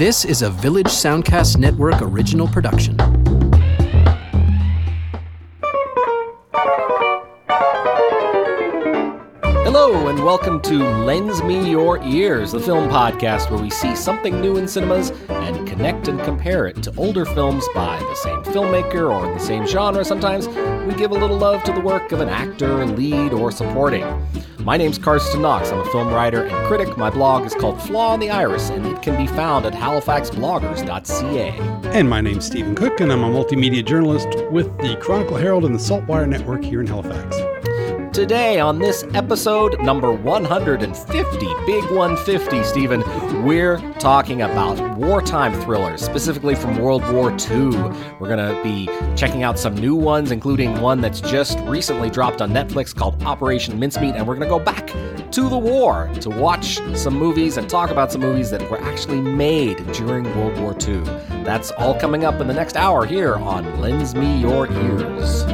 This is a Village Soundcast Network original production. Hello, and welcome to Lends Me Your Ears, the film podcast where we see something new in cinemas and connect and compare it to older films by the same filmmaker or the same genre. Sometimes we give a little love to the work of an actor, lead, or supporting. My name's Carsten Knox. I'm a film writer and critic. My blog is called Flaw in the Iris, and it can be found at halifaxbloggers.ca. And my name's Stephen Cooke, and I'm a multimedia journalist with the Chronicle Herald and the Saltwire Network here in Halifax. Today, on this episode number 150, Big 150, Stephen, we're talking about wartime thrillers, specifically from World War II. We're going to be checking out some new ones, including one that's just recently dropped on Netflix called Operation Mincemeat, and we're going to go back to the war to watch some movies and talk about some movies that were actually made during World War II. That's all coming up in the next hour here on Lends Me Your Ears.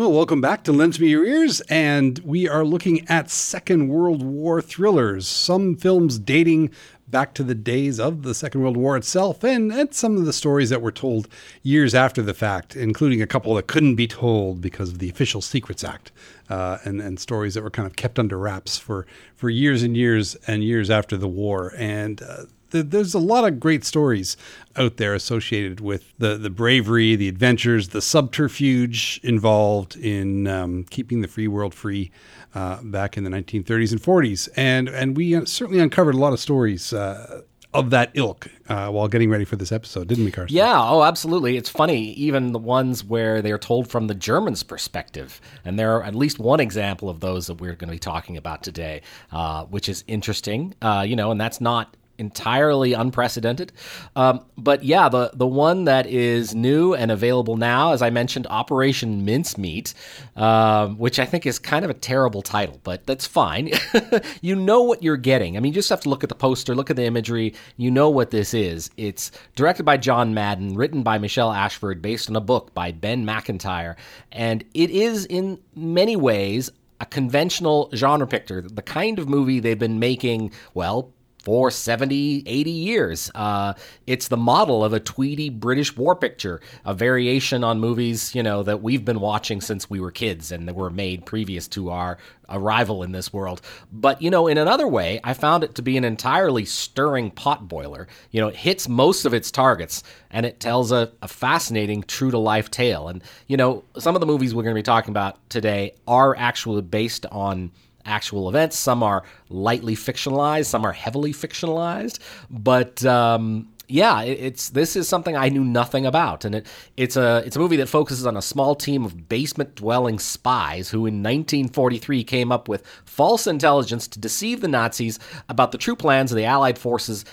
Well, welcome back to Lends Me Your Ears, and we are looking at Second World War thrillers. Some films dating back to the days of the Second World War itself, and, and some of the stories that were told years after the fact, including a couple that couldn't be told because of the Official Secrets Act, uh, and, and stories that were kind of kept under wraps for, for years and years and years after the war. And uh, there's a lot of great stories out there associated with the, the bravery, the adventures, the subterfuge involved in um, keeping the free world free uh, back in the 1930s and 40s. And, and we uh, certainly uncovered a lot of stories uh, of that ilk uh, while getting ready for this episode, didn't we, Karsten? Yeah, oh, absolutely. It's funny, even the ones where they're told from the Germans' perspective. And there are at least one example of those that we're going to be talking about today, uh, which is interesting. Uh, you know, and that's not entirely unprecedented. Um, but yeah, the the one that is new and available now, as I mentioned, Operation Mincemeat, um, which I think is kind of a terrible title, but that's fine. you know what you're getting. I mean, you just have to look at the poster, look at the imagery. You know what this is. It's directed by John Madden, written by Michelle Ashford, based on a book by Ben Macintyre, and it is in many ways a conventional genre picture, the kind of movie they've been making, well, for 70, 80 years. Uh, it's the model of a tweedy British war picture, a variation on movies, you know, that we've been watching since we were kids and that were made previous to our arrival in this world. But, you know, in another way, I found it to be an entirely stirring potboiler. You know, it hits most of its targets and it tells a, a fascinating, true to life tale. And, you know, some of the movies we're going to be talking about today are actually based on actual events. Some are lightly fictionalized, some are heavily fictionalized. But um, yeah, it's this is something I knew nothing about, and it it's a it's a movie that focuses on a small team of basement dwelling spies who, in 1943, came up with false intelligence to deceive the Nazis about the true plans of the Allied forces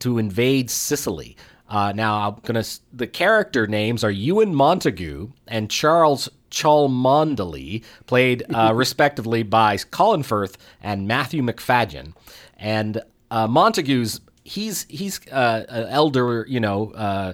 to invade Sicily. Uh, now, I'm gonna the character names are Ewan Montagu and Charles Cholmondeley, played uh, respectively by Colin Firth and Matthew Macfadyen. And uh, Montagu's he's he's uh, an elder, you know, uh,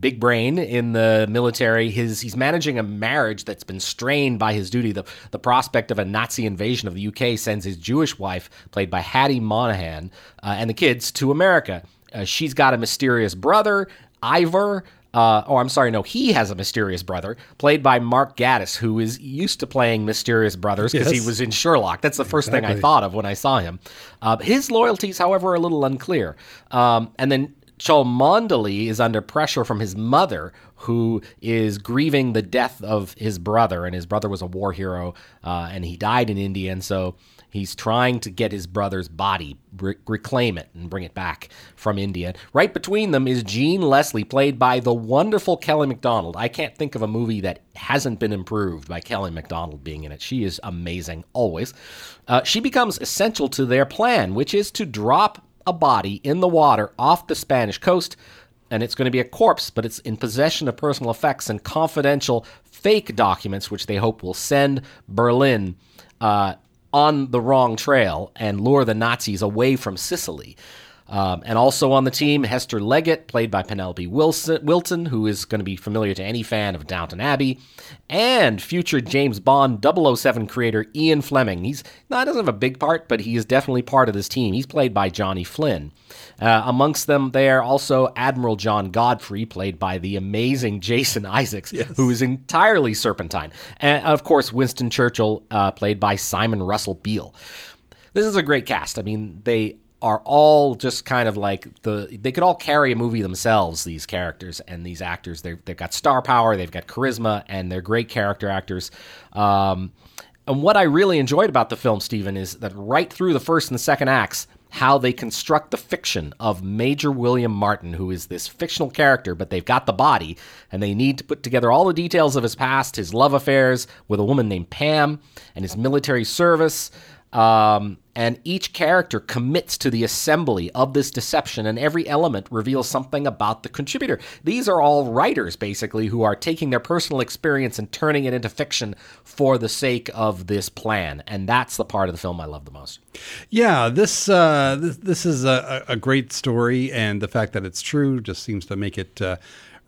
big brain in the military. His he's managing a marriage that's been strained by his duty. The the prospect of a Nazi invasion of the UK sends his Jewish wife, played by Hattie Morahan, uh, and the kids to America. Uh, she's got a mysterious brother, Ivor, uh, oh, I'm sorry, no, he has a mysterious brother played by Mark Gatiss, who is used to playing mysterious brothers because yes. he was in Sherlock. That's the first exactly. thing I thought of when I saw him. Uh, his loyalties, however, are a little unclear. Um, and then Cholmondeley is under pressure from his mother, who is grieving the death of his brother, and his brother was a war hero, uh, and he died in India, and so He's trying to get his brother's body, re- reclaim it, and bring it back from India. Right between them is Jean Leslie, played by the wonderful Kelly Macdonald. I can't think of a movie that hasn't been improved by Kelly Macdonald being in it. She is amazing, always. Uh, she becomes essential to their plan, which is to drop a body in the water off the Spanish coast and it's going to be a corpse, but it's in possession of personal effects and confidential fake documents, which they hope will send Berlin uh, on the wrong trail and lure the Nazis away from Sicily. Um, and also on the team, Hester Leggett, played by Penelope Wilson, Wilton, who is going to be familiar to any fan of Downton Abbey, and future James Bond 007 creator Ian Fleming. He's not doesn't have a big part, but he is definitely part of this team. He's played by Johnny Flynn. Uh, amongst them, there also Admiral John Godfrey, played by the amazing Jason Isaacs, yes. who is entirely Serpentine, and of course Winston Churchill, uh, played by Simon Russell Beale. This is a great cast. I mean, they are all just kind of like the they could all carry a movie themselves these characters and these actors. They've, they've got star power they've got charisma and they're great character actors. Um, and what i really enjoyed about the film stephen is that right through the first and the second acts how they construct the fiction of Major William Martin, who is this fictional character, but they've got the body, and they need to put together all the details of his past, his love affairs with a woman named Pam, and his military service, um, and each character commits to the assembly of this deception, and every element reveals something about the contributor. These are all writers, basically, who are taking their personal experience and turning it into fiction for the sake of this plan. And that's the part of the film I love the most. Yeah, this uh, this, this is a, a, great story, and the fact that it's true just seems to make it uh,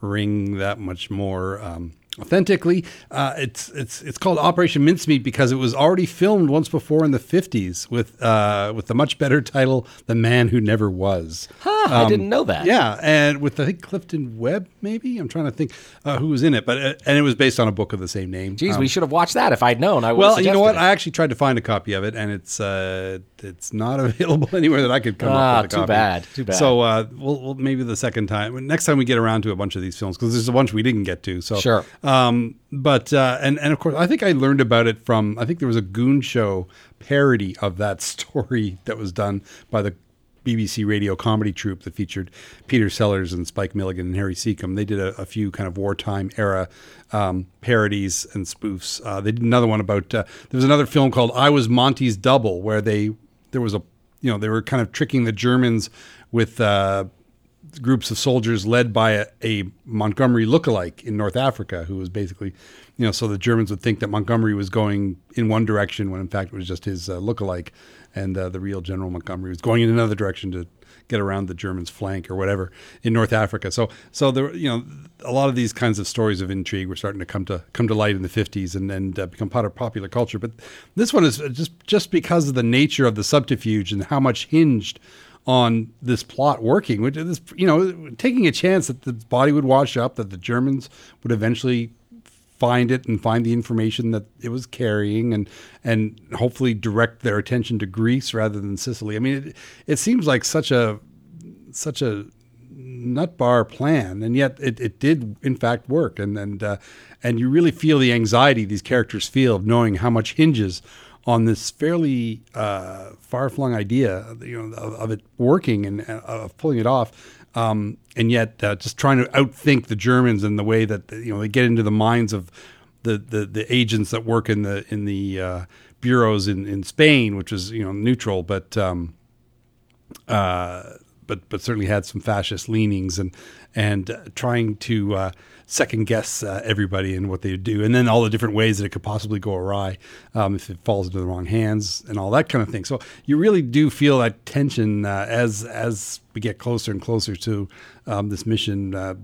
ring that much more. Um, authentically. Uh, it's it's it's called Operation Mincemeat because it was already filmed once before in the fifties with uh, with the much better title, "The Man Who Never Was." Huh, um, I didn't know that. Yeah, and with I think Clifton Webb, maybe I'm trying to think uh, who was in it, but uh, and it was based on a book of the same name. Geez, um, we should have watched that if I'd known. I well, you know what? It. I actually tried to find a copy of it, and it's uh, it's not available anywhere that I could come ah, up with a too copy. bad. Too bad. So uh, we'll, we'll, maybe the second time, next time we get around to a bunch of these films, because there's a bunch we didn't get to. So sure. Um, but uh, and and of course, I think I learned about it from I think there was a Goon Show parody of that story that was done by the BBC radio comedy troupe that featured Peter Sellers and Spike Milligan and Harry Secombe. They did a, a few kind of wartime era um, parodies and spoofs. Uh, they did another one about uh, there was another film called I Was Monty's Double where they there was a you know they were kind of tricking the Germans with uh, groups of soldiers led by a, a, Montgomery lookalike in North Africa, who was basically, you know, so the Germans would think that Montgomery was going in one direction when in fact it was just his uh, lookalike, and uh, the real General Montgomery was going in another direction to get around the Germans' flank or whatever in North Africa. So, so there, you know, a lot of these kinds of stories of intrigue were starting to come to come to light in the '50s and and uh, become part of popular culture. But this one is just just because of the nature of the subterfuge and how much hinged on this plot working, which is, you know, taking a chance that the body would wash up, that the Germans would eventually find it and find the information that it was carrying and and hopefully direct their attention to Greece rather than Sicily. I mean, it, it seems like such a such a nut bar plan, and yet it, it did in fact work. And and uh, and you really feel the anxiety these characters feel of knowing how much hinges on this fairly uh, far flung idea, you know, of, of, it working and uh, of pulling it off. Um, and yet, uh, just trying to outthink the Germans in the way that you know they get into the minds of the, the, the agents that work in the in the uh, bureaus in, in Spain, which is you know neutral, but um, uh, but but certainly had some fascist leanings and and uh, trying to uh, second guess uh, everybody and what they do, and then all the different ways that it could possibly go awry um, if it falls into the wrong hands and all that kind of thing. So you really do feel that tension uh, as as we get closer and closer to um, this mission uh,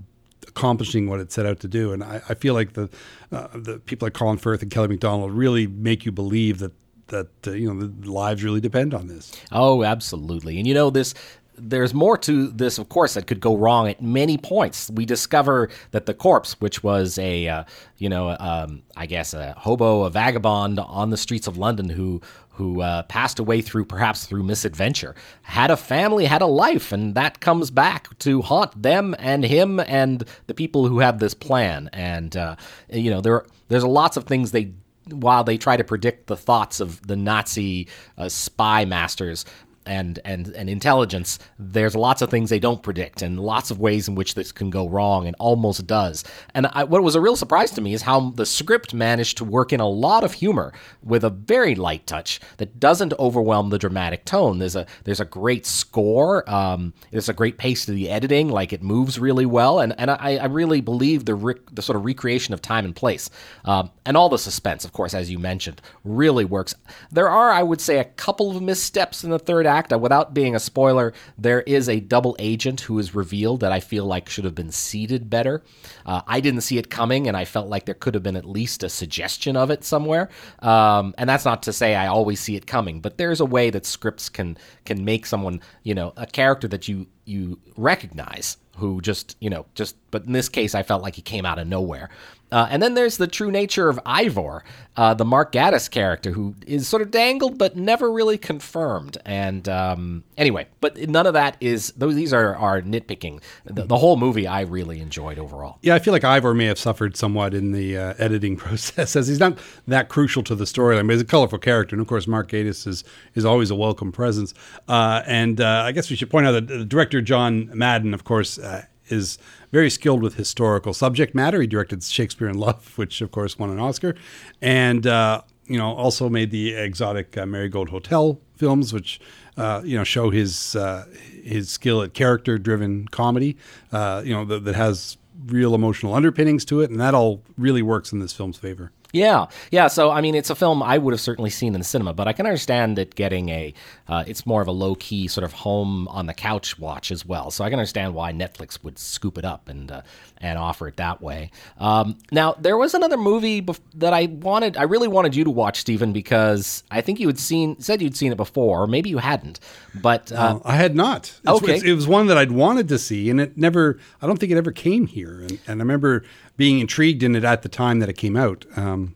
accomplishing what it set out to do. And I, I feel like the uh, the people like Colin Firth and Kelly Macdonald really make you believe that that uh, you know the lives really depend on this. Oh, absolutely. And you know this there's more to this, of course, that could go wrong at many points. We discover that the corpse, which was a, uh, you know, um, I guess a hobo, a vagabond on the streets of London who who uh, passed away through perhaps through misadventure, had a family, had a life, and that comes back to haunt them and him and the people who have this plan. And uh, you know, there there's lots of things they while they try to predict the thoughts of the Nazi uh, spy masters, and and and intelligence, there's lots of things they don't predict, and lots of ways in which this can go wrong, and almost does. And I, what was a real surprise to me is how the script managed to work in a lot of humor with a very light touch that doesn't overwhelm the dramatic tone. There's a there's a great score. Um, there's a great pace to the editing, like it moves really well, and and I, I really believe the rec- the sort of recreation of time and place, um, and all the suspense, of course, as you mentioned, really works. There are, I would say, a couple of missteps in the third act act, uh, without being a spoiler, there is a double agent who is revealed that I feel like should have been seeded better. Uh, I didn't see it coming, and I felt like there could have been at least a suggestion of it somewhere. Um, and that's not to say I always see it coming, but there's a way that scripts can can make someone, you know, a character that you you recognize who just you know just but in this case i felt like he came out of nowhere uh, and then there's the true nature of Ivor, uh, the Mark Gatiss character, who is sort of dangled but never really confirmed. And um, anyway, but none of that is those. These are are nitpicking. The, the, whole movie I really enjoyed overall. Yeah, I feel like Ivor may have suffered somewhat in the uh, editing process, as he's not that crucial to the storyline. But he's a colorful character, and of course, Mark Gatiss is is always a welcome presence. Uh, and uh, I guess we should point out that director John Madden, of course is very skilled with historical subject matter. He directed Shakespeare in Love, which of course won an Oscar, and uh, you know also made the exotic uh, Marigold Hotel films, which uh, you know show his uh, his skill at character driven comedy. Uh, you know that, that has real emotional underpinnings to it, and that all really works in this film's favor. Yeah, yeah. So I mean, it's a film I would have certainly seen in the cinema, but I can understand it getting a. Uh, it's more of a low key sort of home on the couch watch as well. So I can understand why Netflix would scoop it up and uh, and offer it that way. Um, now there was another movie bef- that I wanted. I really wanted you to watch, Stephen, because I think you had seen said you'd seen it before, or maybe you hadn't. But uh, I had not. It's, okay, it's, it was one that I'd wanted to see, and it never. I don't think it ever came here, and, and I remember being intrigued in it at the time that it came out. Um,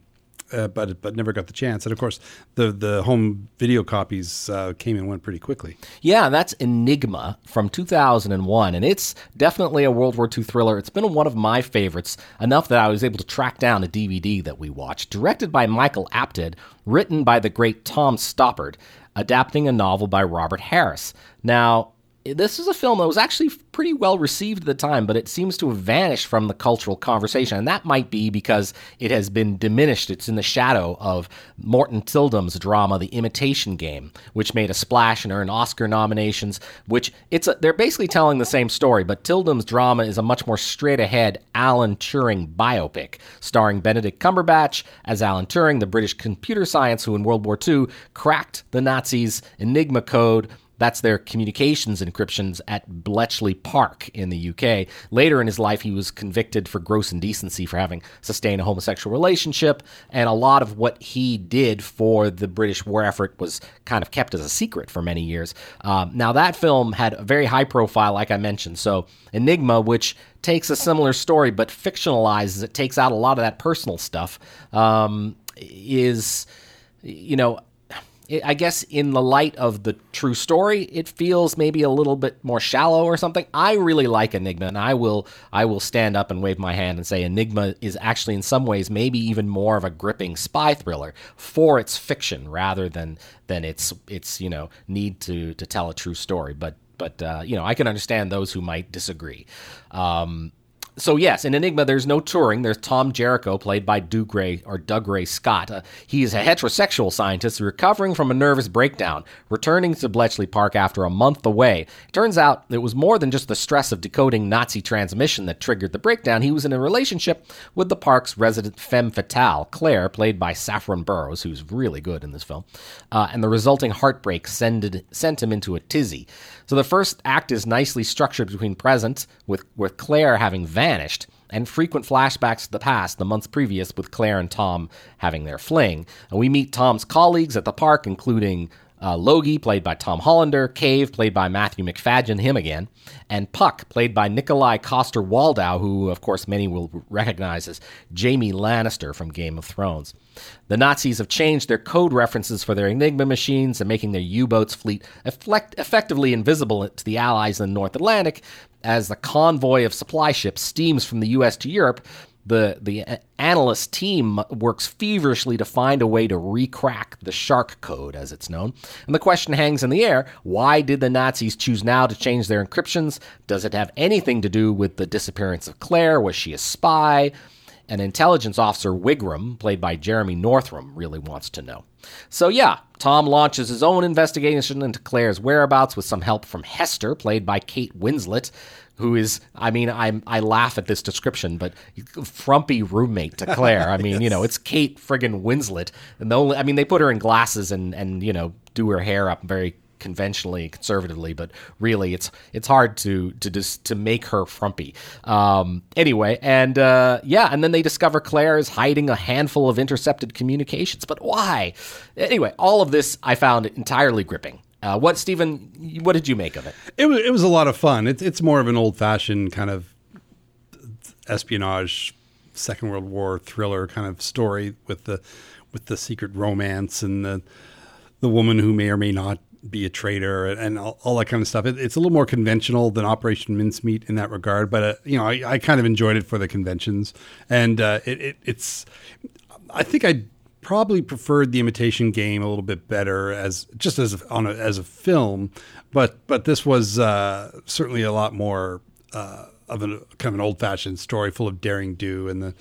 uh, but but never got the chance. And of course, the the home video copies uh, came and went pretty quickly. Yeah, that's Enigma from 2001, and it's definitely a World War II thriller. It's been one of my favorites, enough that I was able to track down a DVD that we watched, directed by Michael Apted, written by the great Tom Stoppard, adapting a novel by Robert Harris. Now, this is a film that was actually pretty well received at the time, but it seems to have vanished from the cultural conversation. And that might be because it has been diminished. It's in the shadow of Morten Tyldum's drama, The Imitation Game, which made a splash and earned Oscar nominations. Which it's a, they're basically telling the same story, but Tyldum's drama is a much more straight ahead Alan Turing biopic, starring Benedict Cumberbatch as Alan Turing, the British computer science who in World War II cracked the Nazis' Enigma code that's their communications encryptions at Bletchley Park in the UK. Later in his life, he was convicted for gross indecency for having sustained a homosexual relationship, and a lot of what he did for the British war effort was kind of kept as a secret for many years. Um, now, that film had a very high profile, like I mentioned. So, Enigma, which takes a similar story but fictionalizes it, takes out a lot of that personal stuff, um, is, you know, I guess in the light of the true story, it feels maybe a little bit more shallow or something. I really like Enigma, and I will I will stand up and wave my hand and say Enigma is actually in some ways maybe even more of a gripping spy thriller for its fiction rather than than its its you know need to to tell a true story. But but uh, you know I can understand those who might disagree. Um, so yes, in Enigma, there's no Turing. There's Tom Jericho, played by Dougray or Dougray Scott. Uh, he is a heterosexual scientist recovering from a nervous breakdown, returning to Bletchley Park after a month away. It turns out it was more than just the stress of decoding Nazi transmission that triggered the breakdown. He was in a relationship with the park's resident femme fatale, Claire, played by Saffron Burrows, who's really good in this film. Uh, and the resulting heartbreak sended, sent him into a tizzy. So the first act is nicely structured between present, with, with Claire having vanished, and frequent flashbacks to the past, the months previous, with Claire and Tom having their fling. And we meet Tom's colleagues at the park, including uh, Logie, played by Tom Hollander, Cave, played by Matthew Macfadyen, him again, and Puck, played by Nikolai Coster Waldau, who, of course, many will recognize as Jamie Lannister from Game of Thrones. The Nazis have changed their code references for their Enigma machines and making their U boats fleet effect- effectively invisible to the Allies in the North Atlantic as the convoy of supply ships steams from the U.S. to Europe the the analyst team works feverishly to find a way to recrack the shark code as it's known. And the question hangs in the air why did the nazis choose now to change their encryptions? Does it have anything to do with the disappearance of claire? Was she a spy? An intelligence officer wigram played by jeremy northam really wants to know. So yeah tom launches his own investigation into claire's whereabouts with some help from hester played by kate winslet who is I mean I I laugh at this description, but frumpy roommate to Claire. I mean, yes. you know, it's Kate friggin' Winslet, and the only I mean they put her in glasses and and you know do her hair up very conventionally, conservatively, but really, it's it's hard to to just to make her frumpy. Um, anyway, and uh, yeah, and then they discover Claire is hiding a handful of intercepted communications. But why? Anyway, all of this I found entirely gripping. Uh, what, Stephen? What did you make of it? It was it was a lot of fun. It's it's more of an old fashioned kind of espionage, Second World War thriller kind of story with the with the secret romance and the the woman who may or may not be a traitor and all, all that kind of stuff. It, it's a little more conventional than Operation Mincemeat in that regard, but uh, you know, I, I, kind of enjoyed it for the conventions, and uh, it, it, it's. I think I probably preferred the Imitation Game a little bit better as just as a, on a, as a film, but but this was uh, certainly a lot more uh, of a kind of an old fashioned story full of daring do and the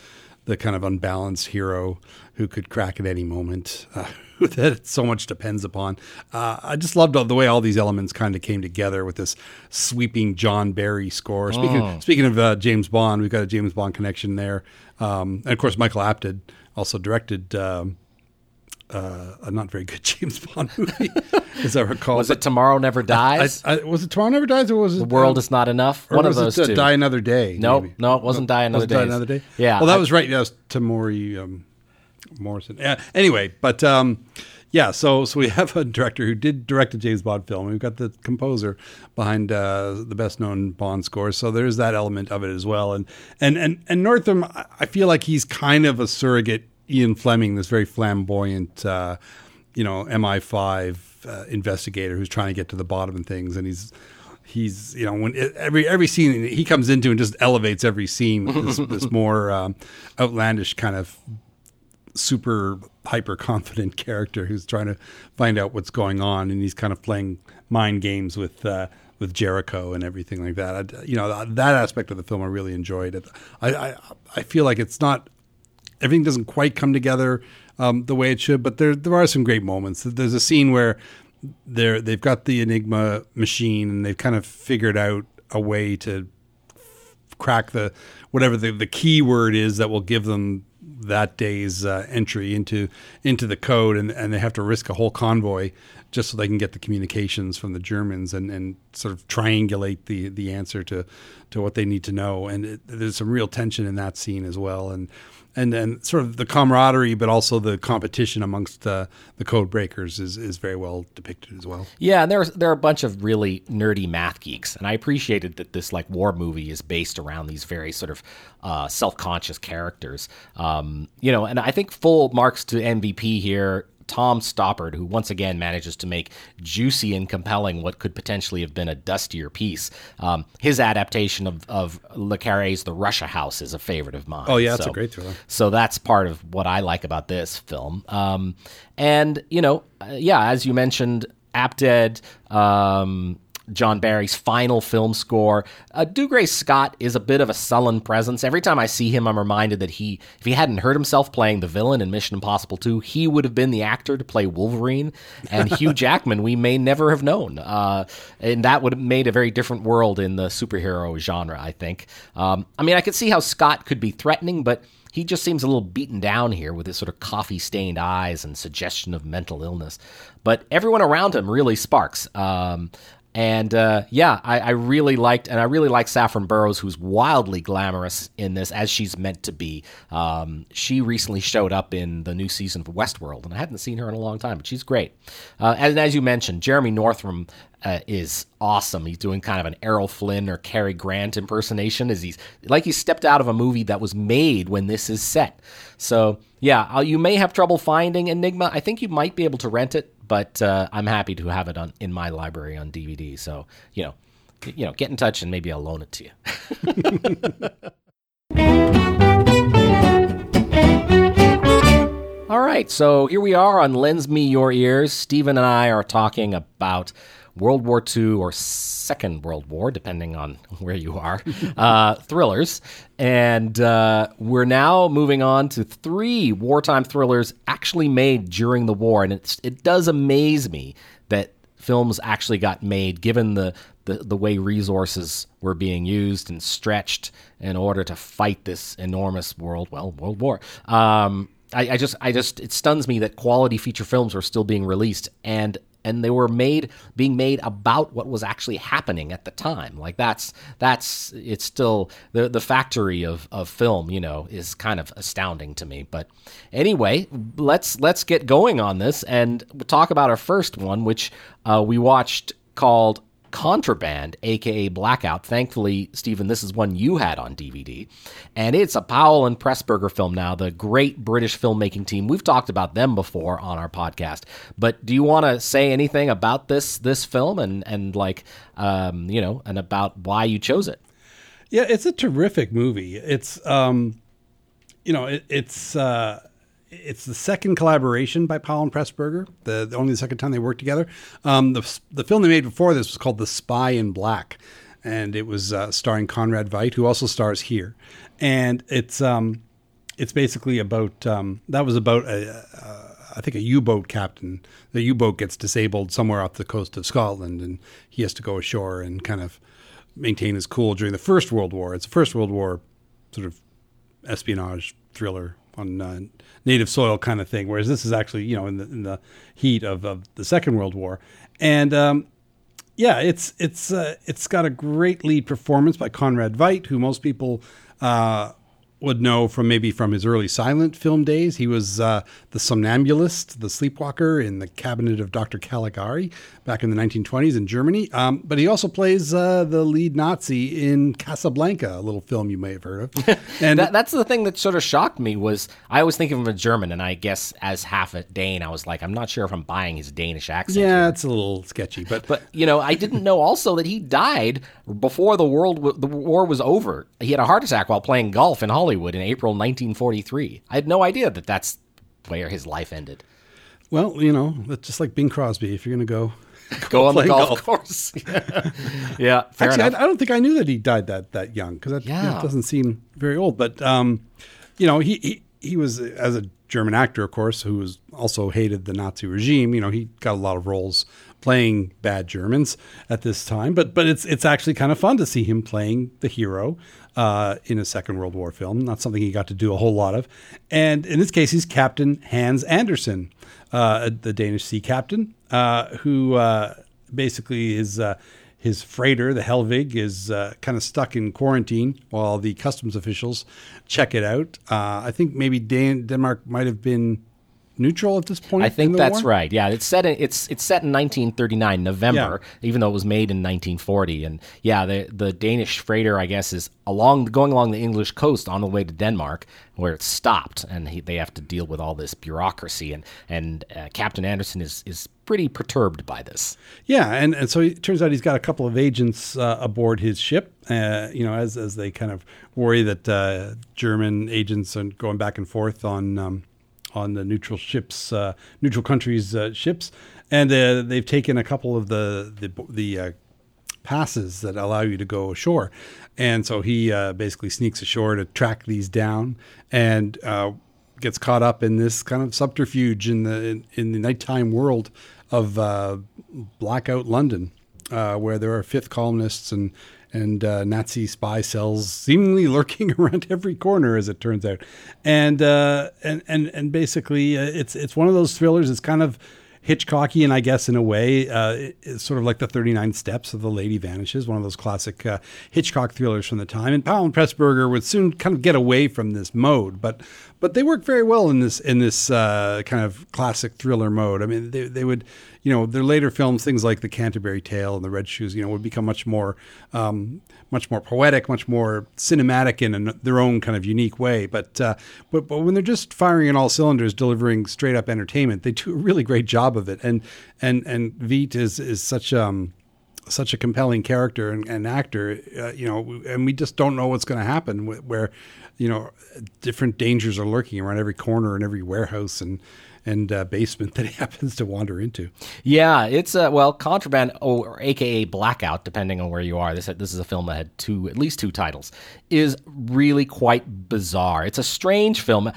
the kind of unbalanced hero who could crack at any moment. Uh, that so much depends upon. Uh, I just loved the way all these elements kind of came together with this sweeping John Barry score. Speaking oh. speaking of uh, James Bond, we've got a James Bond connection there, um, and of course Michael Apted also directed. Um, uh, a not very good James Bond movie, as I recall. was it Tomorrow Never Dies? I, I, was it Tomorrow Never Dies, or was it The World um, Is Not Enough? One of those it, two. Die Another Day. No, nope, no, it wasn't no, Die Another Day. Die Another Day. Yeah. Well, that I, was right. It was Tamori um, Morrison. Yeah. Anyway, but um, yeah, so so we have a director who did direct a James Bond film. We've got the composer behind uh, the best known Bond scores. So there's that element of it as well. And and and and Northam, I feel like he's kind of a surrogate Ian Fleming, this very flamboyant, uh, you know, MI5 uh, investigator who's trying to get to the bottom of things, and he's he's you know when every every scene he comes into and just elevates every scene with this, this more um, outlandish kind of super hyper confident character who's trying to find out what's going on, and he's kind of playing mind games with. Uh, with Jericho and everything like that, I, you know that aspect of the film I really enjoyed. I, I I feel like it's not everything doesn't quite come together um, the way it should, but there there are some great moments. There's a scene where they're they've got the Enigma machine and they've kind of figured out a way to crack the whatever the, the key word is that will give them that day's uh, entry into into the code, and, and they have to risk a whole convoy just so they can get the communications from the Germans and, and sort of triangulate the the answer to to what they need to know. And it, there's some real tension in that scene as well, and and then sort of the camaraderie, but also the competition amongst uh, the code breakers is, is very well depicted as well. Yeah, and there's there are a bunch of really nerdy math geeks, and I appreciated that this like war movie is based around these very sort of uh, self conscious characters. Um, you know, and I think full marks to MVP here Tom Stoppard, who once again manages to make juicy and compelling what could potentially have been a dustier piece. Um, his adaptation of, of Le Carre's The Russia House is a favorite of mine. Oh, yeah, that's so, a great thriller. So that's part of what I like about this film. Um, and, you know, uh, yeah, as you mentioned, Apted, um, John Barry's final film score. Uh, Dougray Scott is a bit of a sullen presence. Every time I see him, I'm reminded that he, if he hadn't hurt himself playing the villain in Mission Impossible 2, he would have been the actor to play Wolverine. And Hugh Jackman, we may never have known. Uh, and that would have made a very different world in the superhero genre, I think. Um, I mean, I could see how Scott could be threatening, but he just seems a little beaten down here with his sort of coffee stained eyes and suggestion of mental illness. But everyone around him really sparks. Um, and uh, yeah, I, I, really liked, and I really like Saffron Burrows, who's wildly glamorous in this, as she's meant to be. Um, she recently showed up in the new season of Westworld, and I hadn't seen her in a long time, but she's great. Uh, and as you mentioned, Jeremy Northam uh, is awesome. He's doing kind of an Errol Flynn or Cary Grant impersonation, as he's like he stepped out of a movie that was made when this is set. So yeah, uh, you may have trouble finding Enigma. I think you might be able to rent it but uh, I'm happy to have it on in my library on DVD. So you know, you know, get in touch and maybe I'll loan it to you. All right, so here we are on Lends Me Your Ears. Stephen and I are talking about World War II or Second World War, depending on where you are, uh, thrillers. And uh, we're now moving on to three wartime thrillers actually made during the war. And it does amaze me that films actually got made given the, the, the way resources were being used and stretched in order to fight this enormous world, well, world war. Um, I, I just, I just, it stuns me that quality feature films are still being released, and and they were made being made about what was actually happening at the time. Like that's that's it's still the the factory of of film, you know, is kind of astounding to me. But anyway, let's let's get going on this and talk about our first one, which uh, we watched called Contraband, aka Blackout. Thankfully, Stephen, this is one you had on DVD. And it's a Powell and Pressburger film now, the great British filmmaking team. We've talked about them before on our podcast. But do you want to say anything about this this film and and like um, you know, and about why you chose it? Yeah, it's a terrific movie. It's um you know, it, it's uh it's the second collaboration by Powell and Pressburger. The, the only the second time they worked together. Um, the the film they made before this was called The Spy in Black, and it was uh, starring Conrad Veidt, who also stars here. And it's um, it's basically about um, that was about a, a I think a U-boat captain. The U-boat gets disabled somewhere off the coast of Scotland, and he has to go ashore and kind of maintain his cool during the First World War. It's a First World War sort of espionage thriller on uh, native soil kind of thing. Whereas this is actually, you know, in the, in the heat of, of the Second World War. And um, yeah, it's it's uh, it's got a great lead performance by Conrad Veidt, who most people uh, would know from maybe from his early silent film days. He was uh, the somnambulist, the sleepwalker in the cabinet of Dr. Caligari back in the 1920s in Germany. Um, but he also plays uh, the lead Nazi in Casablanca, a little film you may have heard of. And that, that's the thing that sort of shocked me was I always think of him as German, and I guess as half a Dane, I was like, I'm not sure if I'm buying his Danish accent. yeah, here. it's a little sketchy, but But you know, I didn't know also that he died before the world w- the war was over. He had a heart attack while playing golf in Hollywood in April 1943. I had no idea that that's where his life ended. well, you know, that's just like Bing Crosby. If you're going to go Go on the golf, golf. course. yeah, fair Actually, I, enough. I don't think I knew that he died that that young because that, Yeah. doesn't seem very old. But um, you know, he, he he was as a German actor, of course, who was also hated the Nazi regime. You know, he got a lot of roles playing bad Germans at this time. But but it's it's actually kind of fun to see him playing the hero uh, in a Second World War film. Not something he got to do a whole lot of. And in this case, he's Captain Hans Andersen, uh, the Danish sea captain, uh, who uh, basically is. Uh, his freighter, the Helvig, is uh, kind of stuck in quarantine while the customs officials check it out. Uh, I think maybe Dan- Denmark might have been neutral at this point. I in think that's war. right. Yeah, it's set in it's it's set in 1939 November, even though it was made in 1940. And yeah, the the Danish freighter, I guess, is along going along the English coast on the way to Denmark, where it's stopped, and he, they have to deal with all this bureaucracy. And and uh, Captain Andersen is is pretty perturbed by this. Yeah, and, and so it turns out he's got a couple of agents uh, aboard his ship. Uh, you know, as as they kind of worry that uh, German agents are going back and forth on um, on the neutral ships, uh, neutral countries' uh, ships, and uh, they've taken a couple of the the the uh, passes that allow you to go ashore. And so he uh, basically sneaks ashore to track these down and uh, gets caught up in this kind of subterfuge in the in, in the nighttime world of blackout London, where there are fifth columnists and and uh, Nazi spy cells seemingly lurking around every corner, as it turns out. And uh, and and and basically, uh, it's it's one of those thrillers. It's kind of Hitchcockian, I guess, in a way. Uh, it's sort of like the 39 Steps of the Lady Vanishes, one of those classic uh, Hitchcock thrillers from the time. And Powell and Pressburger would soon kind of get away from this mode, but but they work very well in this in this uh, kind of classic thriller mode. I mean, they, they would, you know, their later films, things like The Canterbury Tale and The Red Shoes, you know, would become much more um, much more poetic, much more cinematic in an, their own kind of unique way. But uh, but but when they're just firing on all cylinders, delivering straight up entertainment, they do a really great job of it. And and and Veidt is is such um such a compelling character and, and actor, uh, you know, and we just don't know what's going to happen where, you know, different dangers are lurking around every corner and every warehouse and and uh, basement that he happens to wander into. Yeah, it's a well, Contraband or AKA Blackout, depending on where you are. This this is a film that had two, at least two titles, is really quite bizarre. It's a strange film.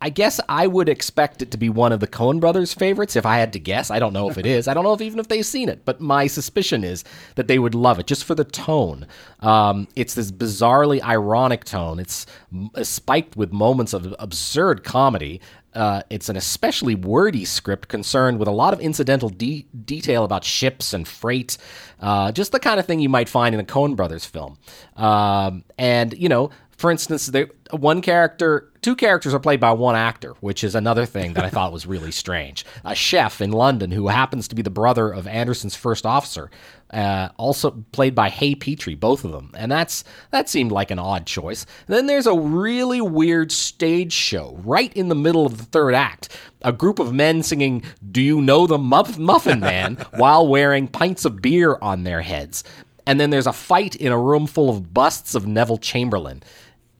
I guess I would expect it to be one of the Coen brothers' favorites if I had to guess. I don't know if it is. I don't know if even if they've seen it, but my suspicion is that they would love it just for the tone. Um, it's this bizarrely ironic tone. It's m- spiked with moments of absurd comedy. uh, it's an especially wordy script concerned with a lot of incidental de- detail about ships and freight, uh, just the kind of thing you might find in a Coen Brothers film. Um, and you know, for instance, there, one character, two characters are played by one actor, which is another thing that I thought was really strange. A chef in London who happens to be the brother of Andersen's first officer, uh, also played by Hay Petrie, both of them, and that's that seemed like an odd choice. then there's a really weird stage show right in the middle of the third act. A group of men singing "Do You Know the Muff- Muffin Man" while wearing pints of beer on their heads. And then there's a fight in a room full of busts of Neville Chamberlain.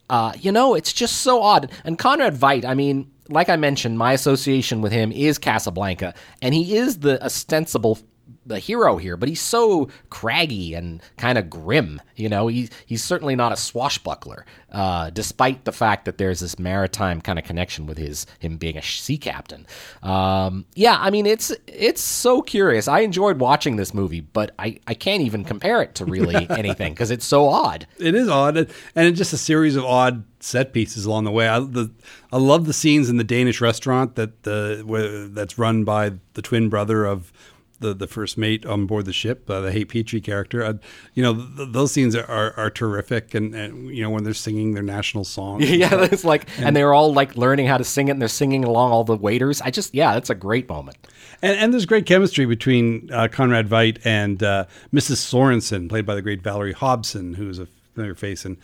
Uh, you know, it's just so odd. And Conrad Veidt, I mean, like I mentioned, my association with him is Casablanca, and he is the ostensible the hero here, but he's so craggy and kind of grim. You know, he's he's certainly not a swashbuckler, uh, despite the fact that there's this maritime kind of connection with his him being a sea captain. Um, yeah, I mean, it's it's so curious. I enjoyed watching this movie, but I, I can't even compare it to really anything because it's so odd. It is odd, and it's just a series of odd set pieces along the way. I the I love the scenes in the Danish restaurant that the that's run by the twin brother of the, the first mate on board the ship, uh, the Hay Petrie character. Uh, you know, th- those scenes are, are, are terrific, and, and, you know when they're singing their national song. yeah, it's like, and, and, they're all like learning how to sing it, and they're singing along all the waiters. I just, yeah, that's a great moment. And, and there's great chemistry between uh, Conrad Veidt and uh, Mrs. Sorensen, played by the great Valerie Hobson, who's a familiar face in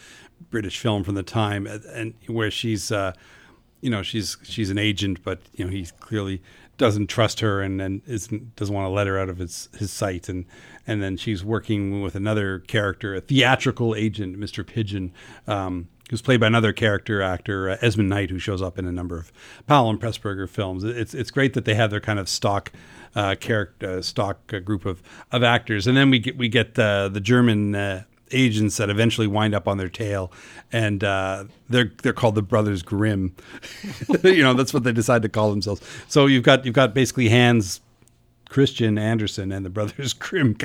British film from the time, and, and where she's, uh, you know, she's she's an agent, but you know he's clearly doesn't trust her and, and isn't, doesn't want to let her out of his, his sight. And, and then she's working with another character, a theatrical agent, Mr. Pigeon, um, who's played by another character actor, uh, Esmond Knight, who shows up in a number of Powell and Pressburger films. It's, it's great that they have their kind of stock uh, character, uh, stock uh, group of, of actors. And then we get, we get uh, the German agents that eventually wind up on their tail, and uh, they're they're called the Brothers Grimm. you know, that's what they decide to call themselves. So you've got you've got basically Hans Christian Andersen and the brothers Grimm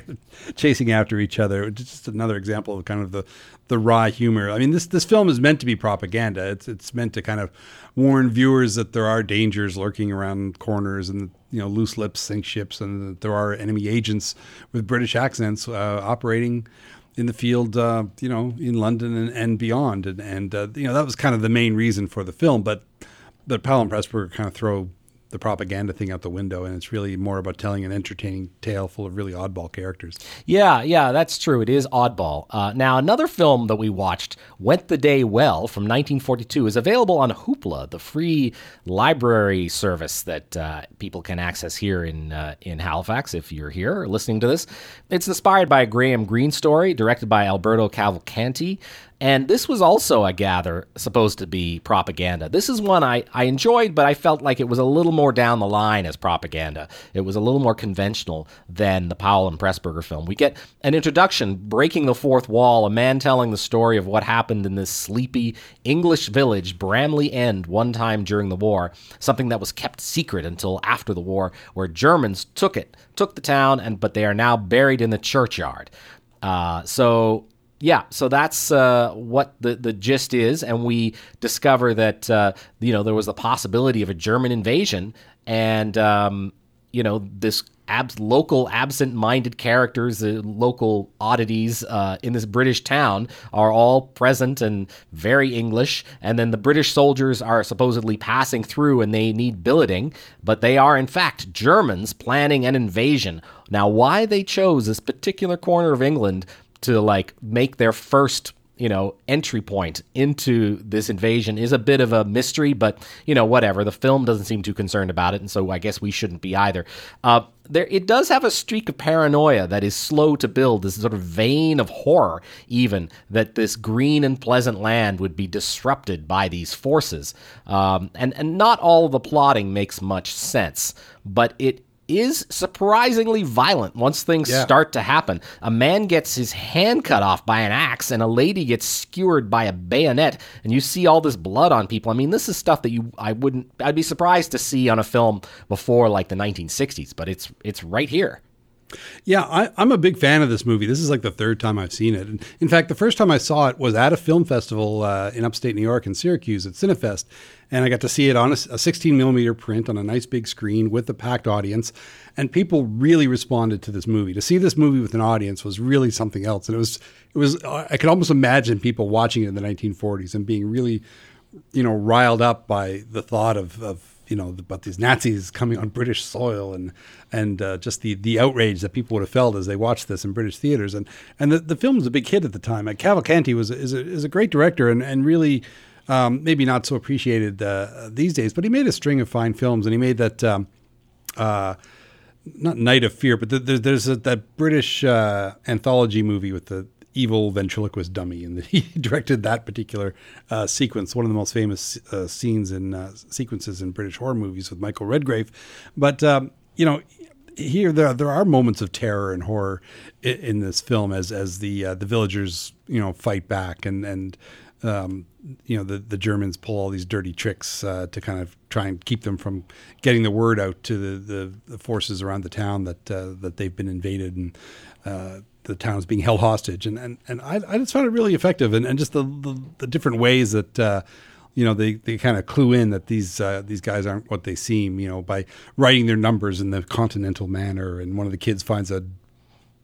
chasing after each other. Just another example of kind of the the raw humor. I mean, this this film is meant to be propaganda. It's it's meant to kind of warn viewers that there are dangers lurking around corners and you know loose lips sink ships and there are enemy agents with British accents uh, operating in the field, uh, you know, in London and, and beyond. And, and uh, you know, that was kind of the main reason for the film. But, but Powell and Pressburger kind of throw the propaganda thing out the window, and it's really more about telling an entertaining tale full of really oddball characters. Yeah, yeah, that's true. It is oddball. Uh, now, another film that we watched, Went the Day Well, from 1942, is available on Hoopla, the free library service that uh, people can access here in uh, in Halifax. If you're here or listening to this, it's inspired by a Graham Greene story, directed by Alberto Cavalcanti. And this was also, I gather, supposed to be propaganda. This is one I, I enjoyed, but I felt like it was a little more down the line as propaganda. It was a little more conventional than the Powell and Pressburger film. We get an introduction, breaking the fourth wall, a man telling the story of what happened in this sleepy English village, Bramley End, one time during the war, something that was kept secret until after the war, where Germans took it, took the town, and but they are now buried in the churchyard. Uh, so yeah, so that's uh, what the, the gist is, and we discover that uh, you know there was the possibility of a German invasion, and um, you know this ab- local absent-minded characters, the local oddities uh, in this British town are all present and very English, and then the British soldiers are supposedly passing through and they need billeting, but they are in fact Germans planning an invasion. Now, why they chose this particular corner of England to like make their first you know entry point into this invasion is a bit of a mystery but you know whatever. The film doesn't seem too concerned about it and so i guess we shouldn't be either. Uh, there it does have a streak of paranoia that is slow to build this sort of vein of horror even that this green and pleasant land would be disrupted by these forces. Um, and and not all the plotting makes much sense but it is surprisingly violent once things yeah. start to happen. A man gets his hand cut off by an axe, and a lady gets skewered by a bayonet, and you see all this blood on people. I mean, this is stuff that you I wouldn't I'd be surprised to see on a film before like the 1960s, but it's it's right here. Yeah, I, I'm a big fan of this movie. This is like the third time I've seen it. In fact, the first time I saw it was at a film festival uh, in upstate New York in Syracuse at Cinefest, and I got to see it on a, a 16 millimeter print on a nice big screen with a packed audience. And people really responded to this movie. To see this movie with an audience was really something else. And it was, it was. I could almost imagine people watching it in the 1940s and being really, you know, riled up by the thought of, of you know about these Nazis coming on British soil and and uh, just the the outrage that people would have felt as they watched this in British theaters and and the, the film was a big hit at the time. And Cavalcanti was is a, is a great director and and really um, maybe not so appreciated uh, these days, but he made a string of fine films and he made that. Um, uh, not Night of Fear, but the, the, there's a, that British uh, anthology movie with the evil ventriloquist dummy, and he directed that particular uh, sequence, one of the most famous uh, scenes and uh, sequences in British horror movies with Michael Redgrave. But um, you know, here there there are moments of terror and horror in, in this film as as the uh, the villagers you know fight back and and. Um, you know the, the Germans pull all these dirty tricks uh, to kind of try and keep them from getting the word out to the, the, the forces around the town that uh, that they've been invaded and the town is being held hostage, and and, and I, I just found it really effective, and, and just the, the, the different ways that uh, you know they, they kind of clue in that these uh, these guys aren't what they seem, you know, by writing their numbers in the continental manner, and one of the kids finds a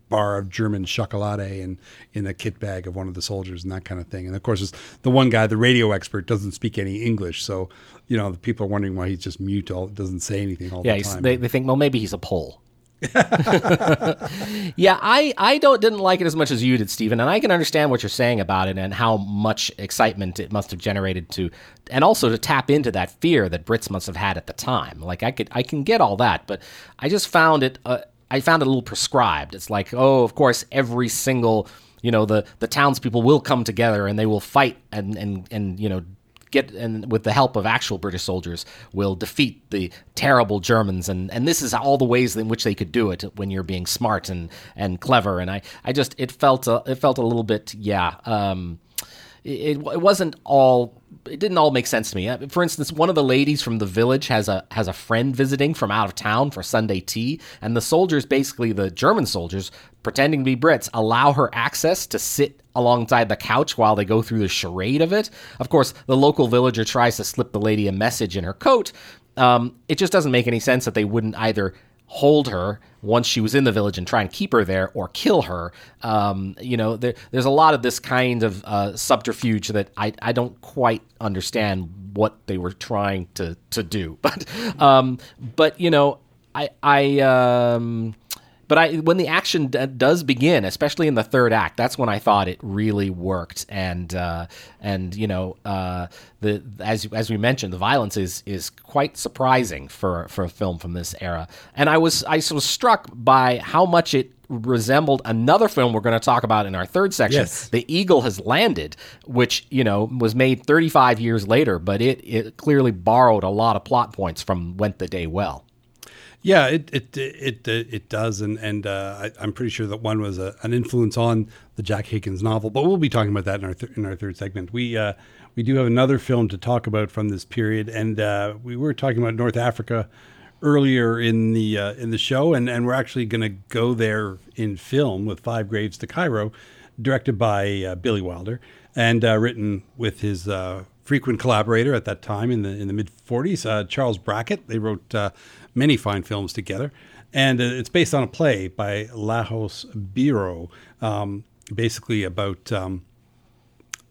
bar of German chocolate in in the kit bag of one of the soldiers and that kind of thing. And of course, the one guy, the radio expert, doesn't speak any English, so you know the people are wondering why he's just mute, all doesn't say anything all yeah, the time. They, they think, well, maybe he's a Pole. yeah, I, I don't didn't like it as much as you did, Stephen, and I can understand what you're saying about it and how much excitement it must have generated to, and also to tap into that fear that Brits must have had at the time. Like I could I can get all that, but I just found it uh, I found it a little prescribed. It's like oh, of course, every single you know the the townspeople will come together and they will fight and and and you know get and with the help of actual British soldiers will defeat the terrible Germans. And and this is all the ways in which they could do it when you're being smart and and clever. And I I just it felt a, it felt a little bit yeah um it, it wasn't all it didn't all make sense to me. Uh, for instance, one of the ladies from the village has a has a friend visiting from out of town for Sunday tea, and the soldiers, basically the German soldiers, pretending to be Brits, allow her access to sit alongside the couch while they go through the charade of it. Of course, the local villager tries to slip the lady a message in her coat. Um, it just doesn't make any sense that they wouldn't either hold her once she was in the village and try and keep her there or kill her. Um, you know, there, there's a lot of this kind of uh, subterfuge that I, I don't quite understand what they were trying to, to do. But, um, but you know, I, I, um, but I, when the action d- does begin, especially in the third act, that's when I thought it really worked. And uh, and you know, uh, the as as we mentioned, the violence is is quite surprising for for a film from this era. And I was I was struck by how much it resembled another film we're going to talk about in our third section. Yes. The Eagle Has Landed, which you know was made 35 years later, but it it clearly borrowed a lot of plot points from Went the Day Well. Yeah, it it it it, it does, and and uh, I, am pretty sure that one was a, an influence on the Jack Higgins novel. But we'll be talking about that in our th- in our third segment. We uh, we do have another film to talk about from this period, and uh, we were talking about North Africa earlier in the uh, in the show, and and we're actually going to go there in film with Five Graves to Cairo, directed by uh, Billy Wilder and uh, written with his frequent collaborator at that time in the in the mid 40s, Charles Brackett. They wrote many fine films together. And uh, it's based on a play by Lajos Biro, um, basically about um,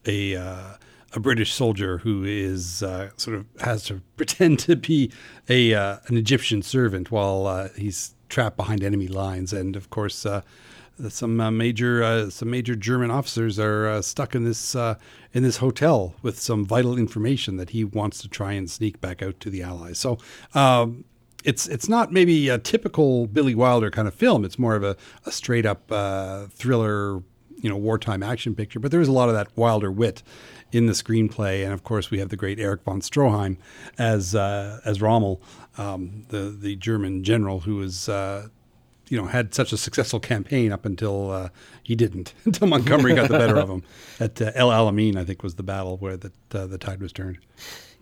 a uh, a British soldier who is uh, sort of has to pretend to be a uh, an Egyptian servant while uh, he's trapped behind enemy lines, and of course. Uh, some uh, major uh, some major German officers are uh, stuck in this in this hotel with some vital information that he wants to try and sneak back out to the Allies. So um, it's it's not maybe a typical Billy Wilder kind of film. It's more of a, a straight up uh, thriller, you know, wartime action picture. But there is a lot of that Wilder wit in the screenplay, and of course we have the great Erich von Stroheim as uh, as Rommel, um, the the German general who is. You know, had such a successful campaign up until uh, he didn't, until Montgomery got the better of him at uh, El Alamein. I think was the battle where the uh, the tide was turned.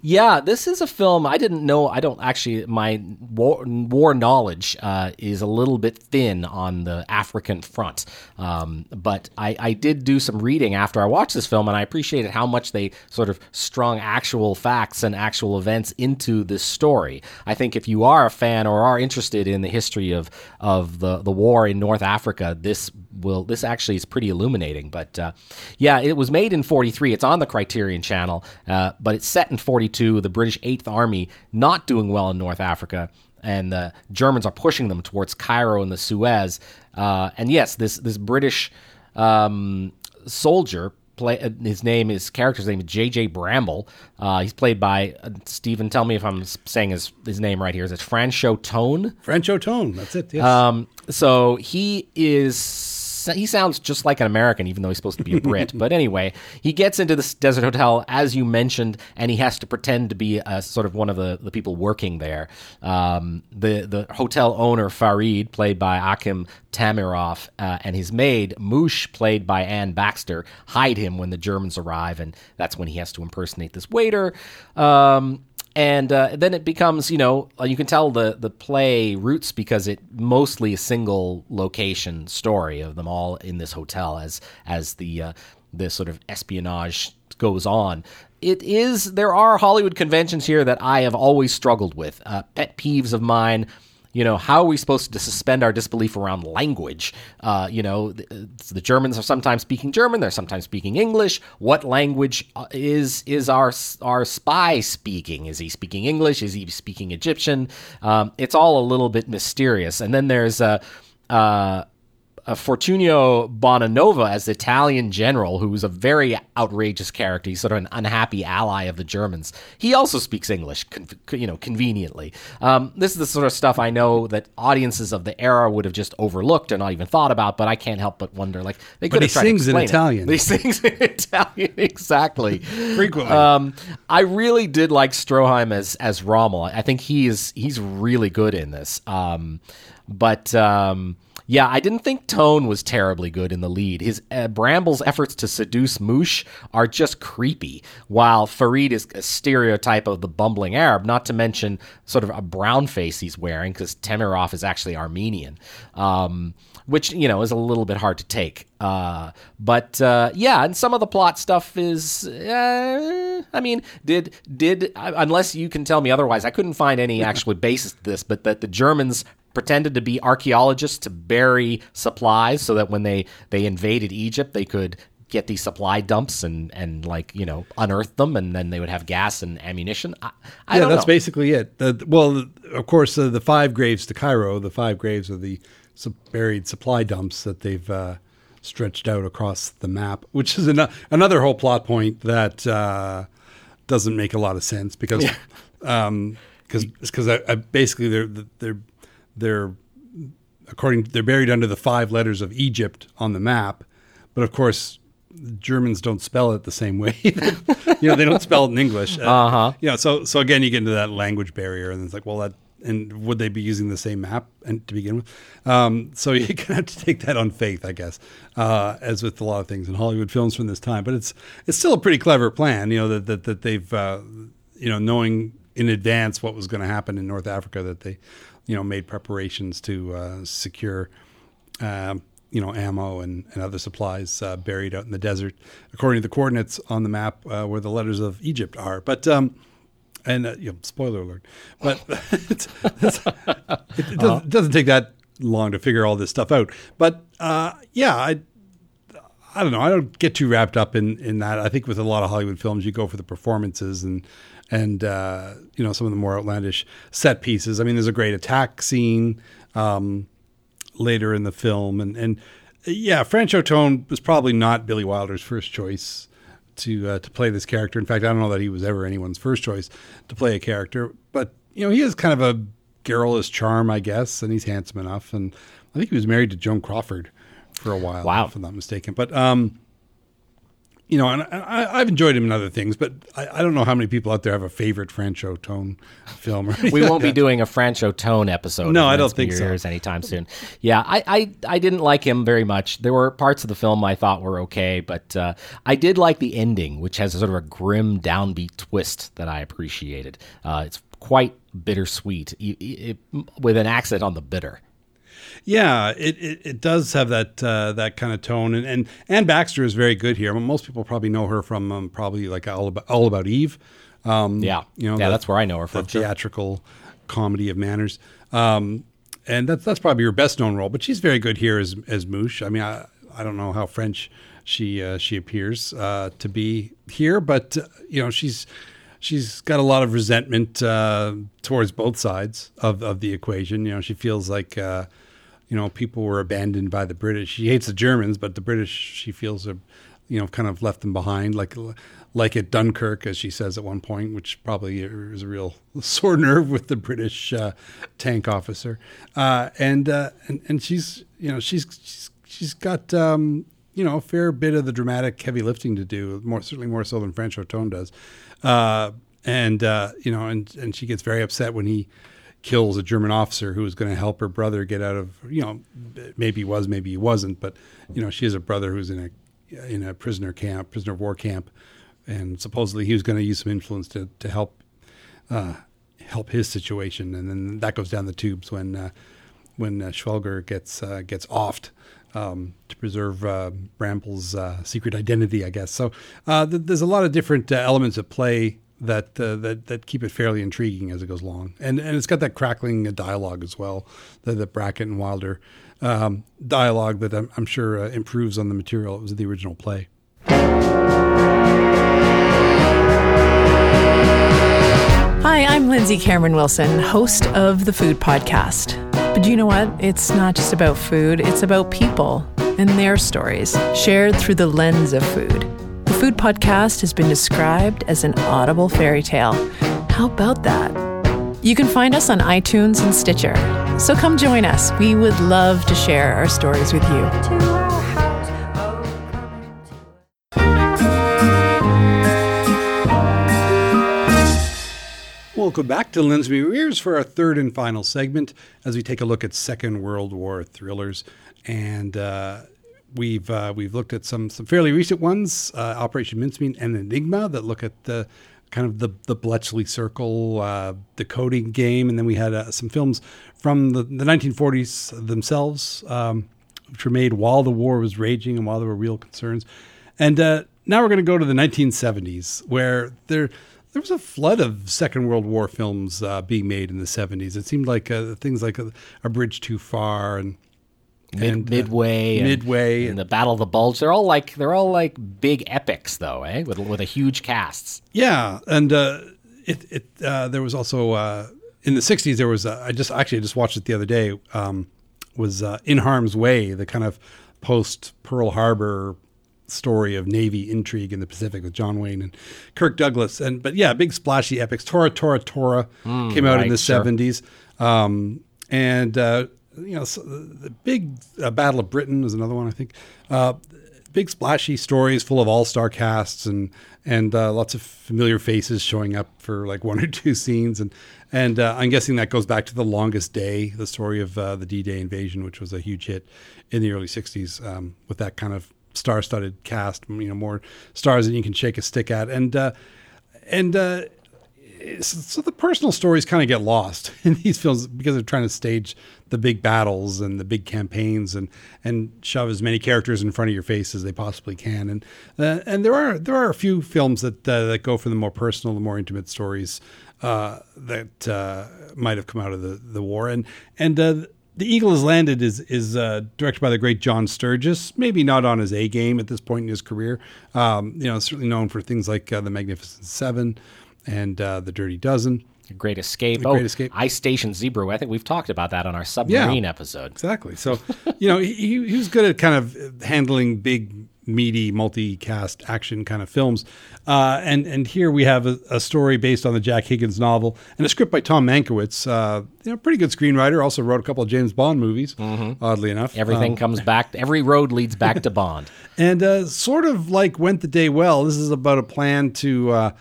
Yeah, this is a film I didn't know. I don't actually. My war, war knowledge uh, is a little bit thin on the African front, um, but I, I, did do some reading after I watched this film, and I appreciated how much they sort of strung actual facts and actual events into this story. I think if you are a fan or are interested in the history of of the the war in North Africa, this will this actually is pretty illuminating. But uh, yeah, it was made in '43. It's on the Criterion Channel, uh, but it's set in '42. The British Eighth Army not doing well in North Africa, and the Germans are pushing them towards Cairo and the Suez. Uh, and yes, this this British um, soldier. Play, uh, his name, his character's name is J.J. Bramble. Uh, he's played by uh, Stephen. Tell me if I'm saying his his name right here. Is it Franchot Tone? Franchot Tone. That's it. Yes. Um, so he is he sounds just like an American, even though he's supposed to be a Brit. but anyway, he gets into this desert hotel, as you mentioned, and he has to pretend to be a, sort of one of the, the people working there. Um, the the hotel owner Farid, played by Akim Tamiroff, uh, and his maid Moosh, played by Anne Baxter, hide him when the Germans arrive, and that's when he has to impersonate this waiter. Um, and uh, then it becomes you know uh, you can tell the the play roots because it mostly a single location story of them all in this hotel as as the uh, the sort of espionage goes on. It is there are hollywood conventions here that i have always struggled with uh, pet peeves of mine you know, how are we supposed to suspend our disbelief around language? Uh, you know, the, the, Germans are sometimes speaking German, they're sometimes speaking English. What language uh, is is our our spy speaking? Is he speaking English? Is he speaking Egyptian? Um, it's all a little bit mysterious. And then there's a. Uh, uh, Fortunio Bonanova as the Italian general, who's a very outrageous character. He's sort of an unhappy ally of the Germans. He also speaks English, con- you know, conveniently. Um, this is the sort of stuff I know that audiences of the era would have just overlooked or not even thought about. But I can't help but wonder, like they could have tried sings to in Italian. It. He sings in Italian, exactly. Frequently. Um, I really did like Stroheim as as Rommel. I think he is he's really good in this. Um, but um, yeah, I didn't think Tone was terribly good in the lead. His uh, Bramble's efforts to seduce Moosh are just creepy, while Farid is a stereotype of the bumbling Arab, not to mention sort of a brown face he's wearing because Tamiroff is actually Armenian. Um, which you know is a little bit hard to take. Uh, but uh, yeah, and some of the plot stuff is. Uh, I mean, did did unless you can tell me otherwise, I couldn't find any actual basis to this. But that the Germans pretended to be archaeologists to bury supplies so that when they they invaded Egypt they could get these supply dumps and and like you know unearth them and then they would have gas and ammunition I, I yeah that's know. basically it the, well of course uh, the five graves to cairo the five graves are the buried supply dumps that they've uh, stretched out across the map which is an- another whole plot point that uh, doesn't make a lot of sense because yeah. um, because I, I basically they're they're they're according they're buried under the five letters of Egypt on the map, but of course Germans don't spell it the same way. you know, they don't spell it in English. Uh huh. You know, so so again, you get into that language barrier, and it's like, well, that and would they be using the same map and to begin with? Um, so you kind of have to take that on faith, I guess, uh, as with a lot of things in Hollywood films from this time. But it's it's still a pretty clever plan, you know, that that, that they've uh, you know knowing in advance what was going to happen in North Africa that they you know, made preparations to uh, secure, uh, you know, ammo and, and other supplies uh, buried out in the desert, according to the coordinates on the map uh, where the letters of Egypt are. But um, and uh, you know, spoiler alert, but it's, it's, it, it, doesn't, uh-huh. it, doesn't, take that long to figure all this stuff out. But yeah, I. I don't know. I don't get too wrapped up in, in that. I think with a lot of Hollywood films, you go for the performances and and uh, you know some of the more outlandish set pieces. I mean, there's a great attack scene um, later in the film, and and yeah, Franchot Tone was probably not Billy Wilder's first choice to uh, to play this character. In fact, I don't know that he was ever anyone's first choice to play a character, but you know, he has kind of a garrulous charm, I guess, and he's handsome enough. And I think he was married to Joan Crawford for a while, wow. if I'm not mistaken. But um, you know, and I, I've enjoyed him in other things, but I, I don't know how many people out there have a favorite Franchot Tone film. Or we won't be doing a Franchot Tone episode. No, I don't think so. Years anytime soon. Yeah, I, I I didn't like him very much. There were parts of the film I thought were okay, but uh, I did like the ending, which has a sort of a grim, downbeat twist that I appreciated. Uh, it's quite bittersweet, e- e- it, with an accent on the bitter. Yeah, it, it, it does have that uh, that kind of tone, and, and Anne Baxter is very good here. I mean, most people probably know her from um, probably like all about all about Eve. Um, Yeah, you know, yeah, the- that's where I know her the from. sure. theatrical comedy of manners. Um, and that's that's probably her best known role, but she's very good here as as Moosh. I mean, I I don't know how French she uh, she appears uh, to be here, but uh, you know she's she's got a lot of resentment uh, towards both sides of of the equation. You know, she feels like. Uh, you know, people were abandoned by the British. She hates the Germans, but the British, she feels, are, you know, kind of left them behind, like like at Dunkirk, as she says at one point, which probably is a real sore nerve with the British uh, tank officer. Uh, and, uh, and and she's, you know, she's she's, she's got. Um, you know, a fair bit of the dramatic heavy lifting to do, more certainly more so than Franchot Tone does, uh, and uh, you know, and and she gets very upset when he kills a German officer who was going to help her brother get out of you know maybe he was maybe he wasn't but you know she has a brother who's in a in a prisoner camp prisoner of war camp and supposedly he was going to use some influence to to help uh, help his situation and then that goes down the tubes when uh, when uh, Schwegler gets uh, gets offed um, to preserve uh, Bramble's uh, secret identity, I guess. So uh, th- there's a lot of different uh, elements at play that uh, that that keep it fairly intriguing as it goes along, and and it's got that crackling dialogue as well, the, the Brackett and Wilder um, dialogue that I'm, I'm sure uh, improves on the material that was the original play. Hi, I'm Lindsay Cameron Wilson, host of the Food Podcast. But you know what? It's not just about food, it's about people and their stories, shared through the lens of food. Food Podcast has been described as an audible fairy tale. How about that? You can find us on iTunes and Stitcher. So come join us. We would love to share our stories with you. Welcome back to Lends Me Your Ears for our third and final segment as we take a look at Second World War thrillers. And uh, we've uh, we've looked at some some fairly recent ones, uh, Operation Mincemeat and Enigma, that look at the kind of the the Bletchley Circle uh, decoding game, and then we had uh, some films from the, the 1940s themselves, um, which were made while the war was raging and while there were real concerns. And uh, now we're going to go to the 1970s, where there there was a flood of Second World War films uh, being made in the 70s. It seemed like things like a, a Bridge Too Far and Mid, and, uh, midway, and, Midway, and the Battle of the Bulge. They're all like they're all like big epics, though, eh? With with a huge casts. Yeah, and uh, it it uh, there was also uh, in the '60s there was uh, I just actually I just watched it the other day um, was uh, In Harm's Way, the kind of post Pearl Harbor story of Navy intrigue in the Pacific with John Wayne and Kirk Douglas, and but yeah, big splashy epics. Tora Tora Tora came out in the sure. '70s, um, and uh, you know so the big uh, Battle of Britain is another one I think. Uh, big splashy stories full of all-star casts and and uh, lots of familiar faces showing up for like one or two scenes and and uh, I'm guessing that goes back to the longest day the story of uh, the D-Day invasion which was a huge hit in the early 60s um, with that kind of star-studded cast you know more stars than you can shake a stick at and uh, and uh, so, the personal stories kind of get lost in these films because they're trying to stage the big battles and the big campaigns and and shove as many characters in front of your face as they possibly can and uh, and there are there are a few films that uh, that go for the more personal the more intimate stories uh, that uh, might have come out of the, the war and and uh, the Eagle has landed is is uh, directed by the great John Sturges. Maybe not on his A game at this point in his career. Um, you know, certainly known for things like uh, the Magnificent Seven and uh, the Dirty Dozen. Great Escape. The oh, Great Escape. Ice Station Zebra. I think we've talked about that on our submarine episode. Exactly. So, you know, he, he was good at kind of handling big meaty, multi-cast action kind of films. Uh, and and here we have a, a, story based on the Jack Higgins novel and a script by Tom Mankiewicz. Uh, you know, pretty good screenwriter. Also wrote a couple of James Bond movies. Mm-hmm. Oddly enough, everything um, comes back. Every road leads back to Bond. and uh, sort of like went the day well. This is about a plan to uh,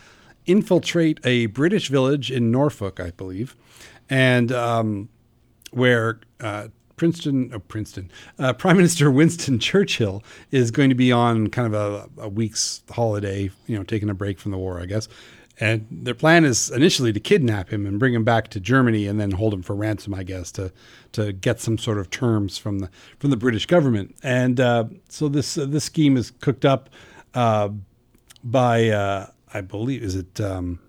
infiltrate a British village in Norfolk, I believe, and um, where uh, Princeton, oh, Princeton, uh, Prime Minister Winston Churchill is going to be on kind of a, a, week's holiday, you know, taking a break from the war, I guess. And their plan is initially to kidnap him and bring him back to Germany and then hold him for ransom, I guess, to to get some sort of terms from the from the British government. And uh, so this uh, this scheme is cooked up uh, by, uh, I believe, is it um,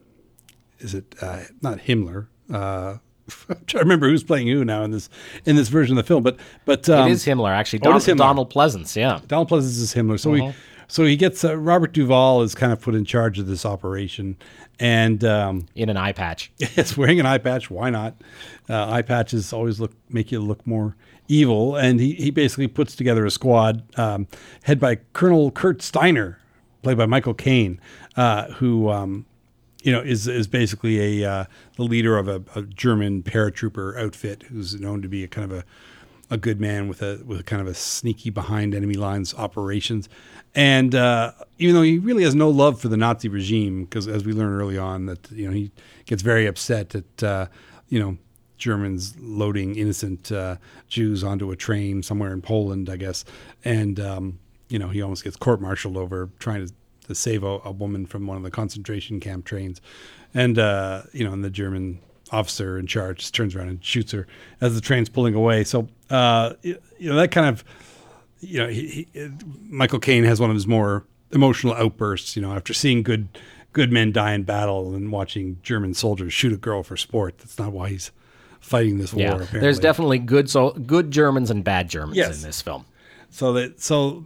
is it uh, not Himmler? I'm trying to remember who's playing who now in this in this version of the film, but but um, it is Himmler actually. Don, oh, Himmler. Donald Pleasence, yeah. Donald Pleasence is Himmler. So uh-huh. he so he gets uh, Robert Duvall is kind of put in charge of this operation, and um, in an eye patch. Yes, wearing an eye patch. Why not? Uh, eye patches always look make you look more evil, and he he basically puts together a squad um, head by Colonel Kurt Steiner, played by Michael Caine, uh, who um, you know, is is basically a uh, the leader of a, a, German paratrooper outfit who's known to be a kind of a a good man with a with a kind of a sneaky behind enemy lines operations, and uh, even though he really has no love for the Nazi regime, because as we learn early on that you know he gets very upset at uh, you know Germans loading innocent uh, Jews onto a train somewhere in Poland, I guess, and um, you know he almost gets court-martialed over trying to to save a, a, woman from one of the concentration camp trains, and uh, you know, and the German officer in charge just turns around and shoots her as the train's pulling away. So uh, you know that kind of you know he, he, Michael Caine has one of his more emotional outbursts. You know, after seeing good good men die in battle and watching German soldiers shoot a girl for sport. That's not why he's fighting this war. Yeah, there's definitely good so good Germans and bad Germans yes. in this film. So that so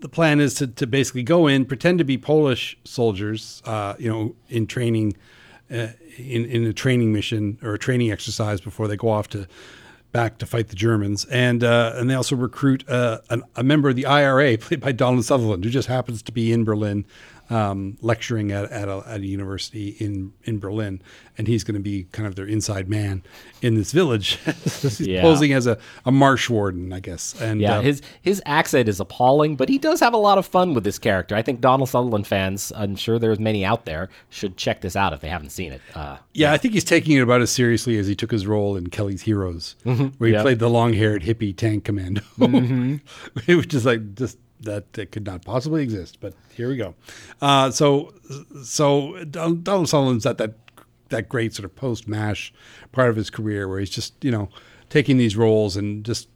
the plan is to, to basically go in, pretend to be Polish soldiers, uh, you know, in training, uh, in in a training mission or a training exercise before they go off to back to fight the Germans, and uh, and they also recruit uh, a, a member of the IRA played by Donald Sutherland, who just happens to be in Berlin um, lecturing at, at a, at, a, university in, in Berlin, and he's going to be kind of their inside man in this village. he's yeah. posing as a, a marsh warden, I guess. And yeah, uh, his his accent is appalling, but he does have a lot of fun with this character. I think Donald Sutherland fans, I'm sure there's many out there, should check this out if they haven't seen it. Uh, yeah, yeah, I think he's taking it about as seriously as he took his role in Kelly's Heroes, mm-hmm. where he yep. played the long-haired hippie tank commando, mm-hmm. which is like just that it could not possibly exist. But here we go. Uh, so so Donald Sutherland's at that that great sort of post Mash part of his career where he's just you know taking these roles and just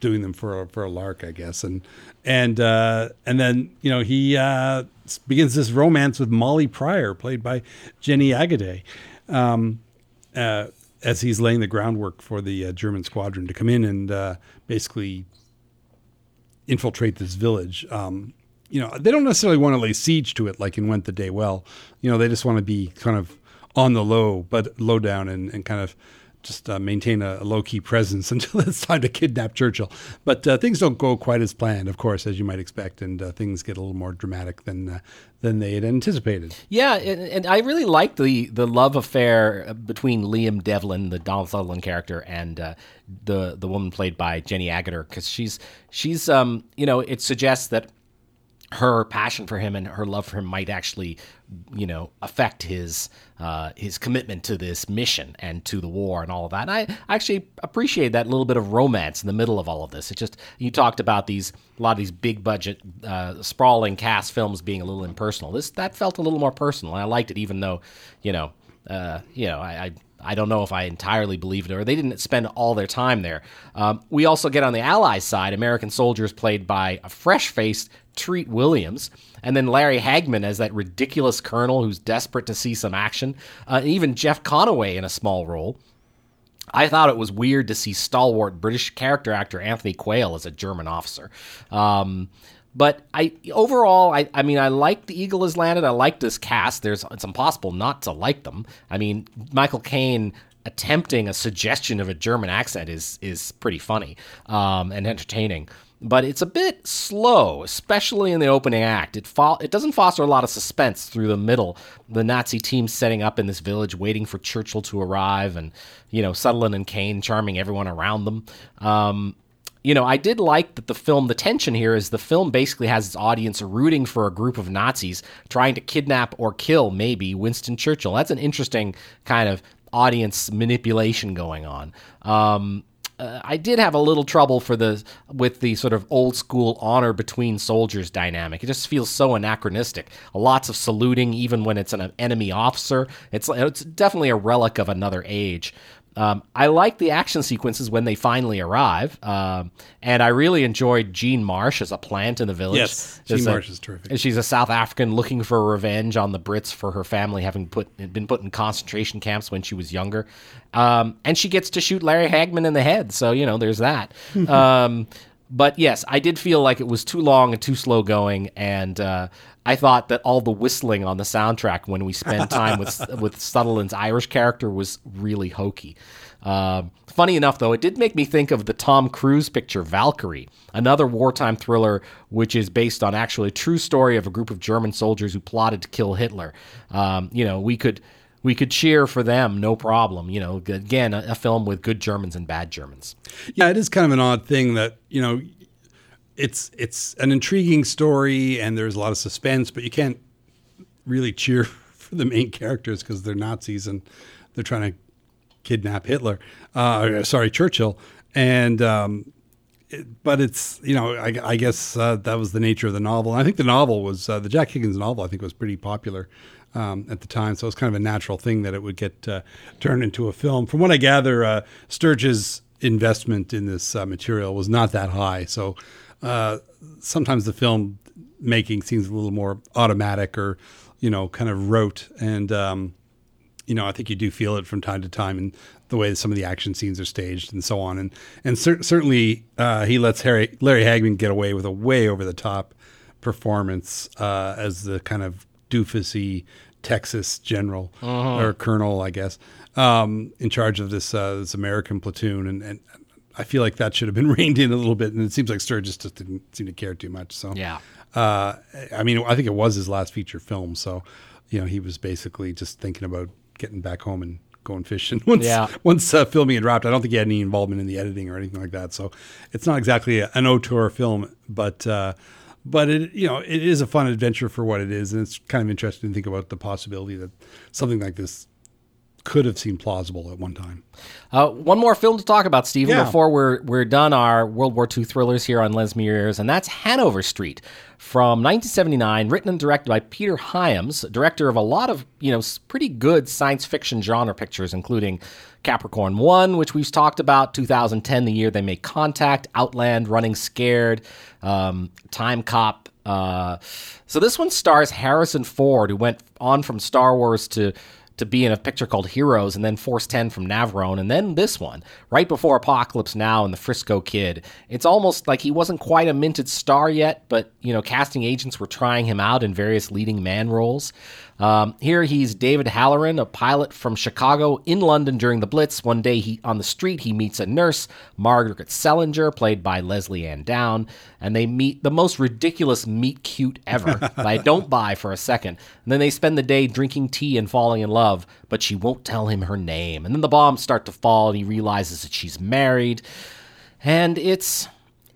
doing them for a, for a lark, I guess. And and uh, and then you know he uh, begins this romance with Molly Pryor, played by Jenny Agutter. Um, uh, as he's laying the groundwork for the uh, German squadron to come in and uh, basically infiltrate this village. Um, you know, they don't necessarily want to lay siege to it like in Went the Day Well. You know, they just want to be kind of on the low, but low down and, and kind of just uh, maintain a, a low key presence until it's time to kidnap Churchill. But uh, things don't go quite as planned, of course, as you might expect, and uh, things get a little more dramatic than uh, than they had anticipated. Yeah, and, and, I really like the the love affair between Liam Devlin, the Donald Sutherland character, and uh, the the woman played by Jenny Agutter, because she's she's um you know it suggests that her passion for him and her love for him might actually, you know, affect his uh, his commitment to this mission and to the war and all of that. And I actually appreciate that little bit of romance in the middle of all of this. It just you talked about these a lot of these big budget, uh, sprawling cast films being a little impersonal. This that felt a little more personal, I liked it, even though, you know, uh, you know, I, I I don't know if I entirely believed it, or they didn't spend all their time there. Um, we also get on the Allies side American soldiers played by a fresh faced Treat Williams, and then Larry Hagman as that ridiculous colonel who's desperate to see some action, uh, even Jeff Conaway in a small role. I thought it was weird to see stalwart British character actor Anthony Quayle as a German officer. Um, but I overall, I, I mean, I like the Eagle has landed. I like this cast. There's it's impossible not to like them. I mean, Michael Caine attempting a suggestion of a German accent is is pretty funny um, and entertaining. But it's a bit slow, especially in the opening act. It fo- it doesn't foster a lot of suspense through the middle. The Nazi team setting up in this village, waiting for Churchill to arrive, and you know Sutherland and Caine charming everyone around them. Um, you know, I did like that the film, the tension here is the film basically has its audience rooting for a group of Nazis trying to kidnap or kill, maybe, Winston Churchill. That's an interesting kind of audience manipulation going on. Um, uh, I did have a little trouble for the with the sort of old school honor between soldiers dynamic. It just feels so anachronistic. Lots of saluting, even when it's an enemy officer. It's it's definitely a relic of another age. Um, I like the action sequences when they finally arrive, um, and I really enjoyed Jean Marsh as a plant in the village. Yes, Jean As a- Marsh is terrific. She's a South African looking for revenge on the Brits for her family having put been put in concentration camps when she was younger, um, and she gets to shoot Larry Hagman in the head. So you know, there's that. um, but yes, I did feel like it was too long and too slow going, and uh, I thought that all the whistling on the soundtrack when we spent time with with Sutherland's Irish character was really hokey. Um, funny enough, though, it did make me think of the Tom Cruise picture Valkyrie, another wartime thriller which is based on actually a true story of a group of German soldiers who plotted to kill Hitler. Um, you know, we could we could cheer for them, no problem. You know, again, a, a film with good Germans and bad Germans. Yeah, it is kind of an odd thing that you know, it's it's an intriguing story and there's a lot of suspense, but you can't really cheer for the main characters because they're Nazis and they're trying to kidnap Hitler. Uh, sorry, Churchill. And um, it- but it's you know I, I guess uh, that was the nature of the novel. And I think the novel was uh, the Jack Higgins novel. I think was pretty popular um, at the time, so it was kind of a natural thing that it would get uh, turned into a film. From what I gather, uh, Sturges' investment in this uh, material was not that high, so uh, sometimes the film making seems a little more automatic or you know kind of rote and. Um, you know, I think you do feel it from time to time in the way some of the action scenes are staged and so on. And and cer- certainly uh, he lets Harry, Larry Hagman get away with a way over the top performance uh, as the kind of doofusy Texas general or colonel, I guess, um, in charge of this uh, this American platoon. And, and I feel like that should have been reined in a little bit. And it seems like Sturges just didn't seem to care too much. So Yeah. uh, I mean, I think it was his last feature film, so you know he was basically just thinking about getting back home and going fishing once Yeah. once uh, filming had wrapped. I don't think he had any involvement in the editing or anything like that, so it's not exactly a, an auteur film, but. Uh, but it, you know, it is a fun adventure for what it is, and it's kind of interesting to think about the possibility that something like this could have seemed plausible at one time. Uh, one more film to talk about, Stephen, Yeah. before we're we're done our World War II thrillers here on Les Ears, and that's Hanover Street from 1979, written and directed by Peter Hyams, director of a lot of you know pretty good science fiction genre pictures, including Capricorn One, which we've talked about, 2010, the year they make contact, Outland, Running Scared, um, Time Cop. Uh, so this one stars Harrison Ford, who went on from Star Wars to to be in a picture called Heroes and then Force 10 from Navarone and then this one right before Apocalypse Now and the Frisco Kid. It's almost like he wasn't quite a minted star yet, but you know, casting agents were trying him out in various leading man roles. Um, here he's David Halloran, a pilot from Chicago in London during the Blitz. One day he on the street he meets a nurse, Margaret Sellinger, played by Lesley-Anne Down, and they meet the most ridiculous meet cute ever that I don't buy for a second. And then they spend the day drinking tea and falling in love, but she won't tell him her name. And then the bombs start to fall and he realizes that she's married. And it's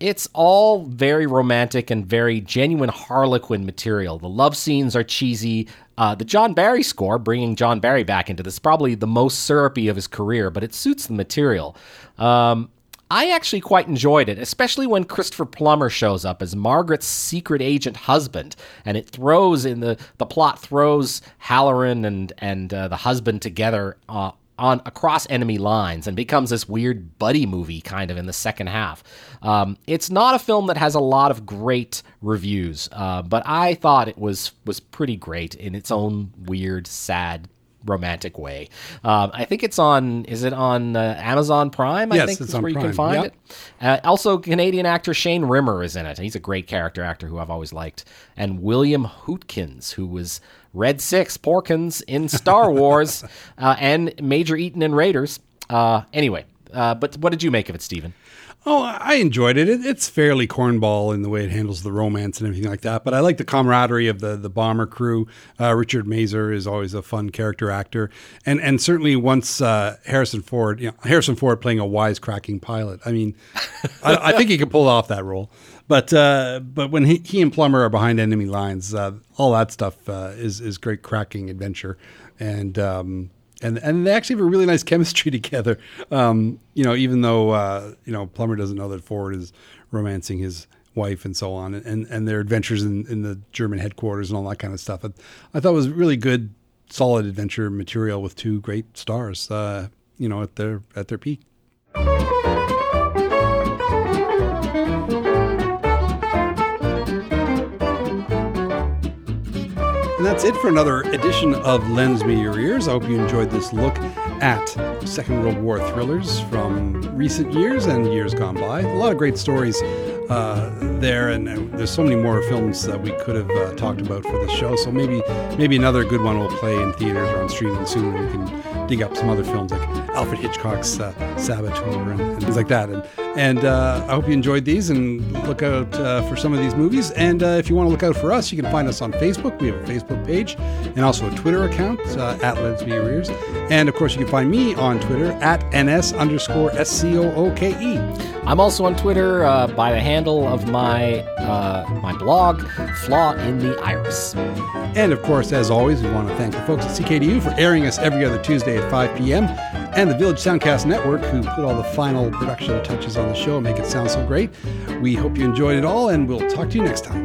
it's all very romantic and very genuine Harlequin material. The love scenes are cheesy. Uh, the John Barry score, bringing John Barry back into this, probably the most syrupy of his career, but it suits the material. Um, I actually quite enjoyed it, especially when Christopher Plummer shows up as Margaret's secret agent husband, and it throws in the the plot throws Halloran and and uh, the husband together uh, on across enemy lines and becomes this weird buddy movie kind of in the second half. Um, it's not a film that has a lot of great reviews, uh, but I thought it was was pretty great in its own weird, sad romantic way. Um, I think it's on. Is it on uh, Amazon Prime? I Yes, think it's where you can find yep. it. Uh, also, Canadian actor Shane Rimmer is in it. He's a great character actor who I've always liked. And William Hootkins, who was Red Six Porkins in Star Wars, uh, and Major Eaton in Raiders. Uh, anyway, uh, but what did you make of it, Stephen? Oh, I enjoyed it. it. It's fairly cornball in the way it handles the romance and everything like that. But I like the camaraderie of the the bomber crew. Uh, Richard Masur is always a fun character actor, and and certainly once uh, Harrison Ford, you know, Harrison Ford playing a wisecracking pilot. I mean, I, I think he could pull off that role. But uh, but when he, he and Plummer are behind enemy lines, uh, all that stuff uh, is is great cracking adventure, and. Um, and and they actually have a really nice chemistry together. Um, you know, even though uh, you know Plummer doesn't know that Ford is romancing his wife and so on, and and their adventures in, in the German headquarters and all that kind of stuff. I, I thought was really good, solid adventure material with two great stars. Uh, you know, at their at their peak. And that's it for another edition of Lends Me Your Ears. I hope you enjoyed this look at Second World War thrillers from recent years and years gone by. A lot of great stories uh, there, and uh, there's so many more films that we could have uh, talked about for this show. So maybe maybe another good one will play in theaters or on streaming soon, we can dig up some other films like Alfred Hitchcock's uh, Saboteur and, things like that. And and uh, I hope you enjoyed these and look out for some of these movies. And if you want to look out for us, you can find us on Facebook. We have a Facebook page and also a Twitter account at Let's Be Ears. And of course, you can find me on Twitter at NS underscore S C O O K E. I'm also on Twitter uh, by the handle of my uh, my blog, Flaw in the Iris. And of course, as always, we want to thank the folks at CKDU for airing us every other Tuesday at 5 p.m. and the Village Soundcast Network, who put all the final production touches on the show and make it sound so great. We hope you enjoyed it all, and we'll talk to you next time.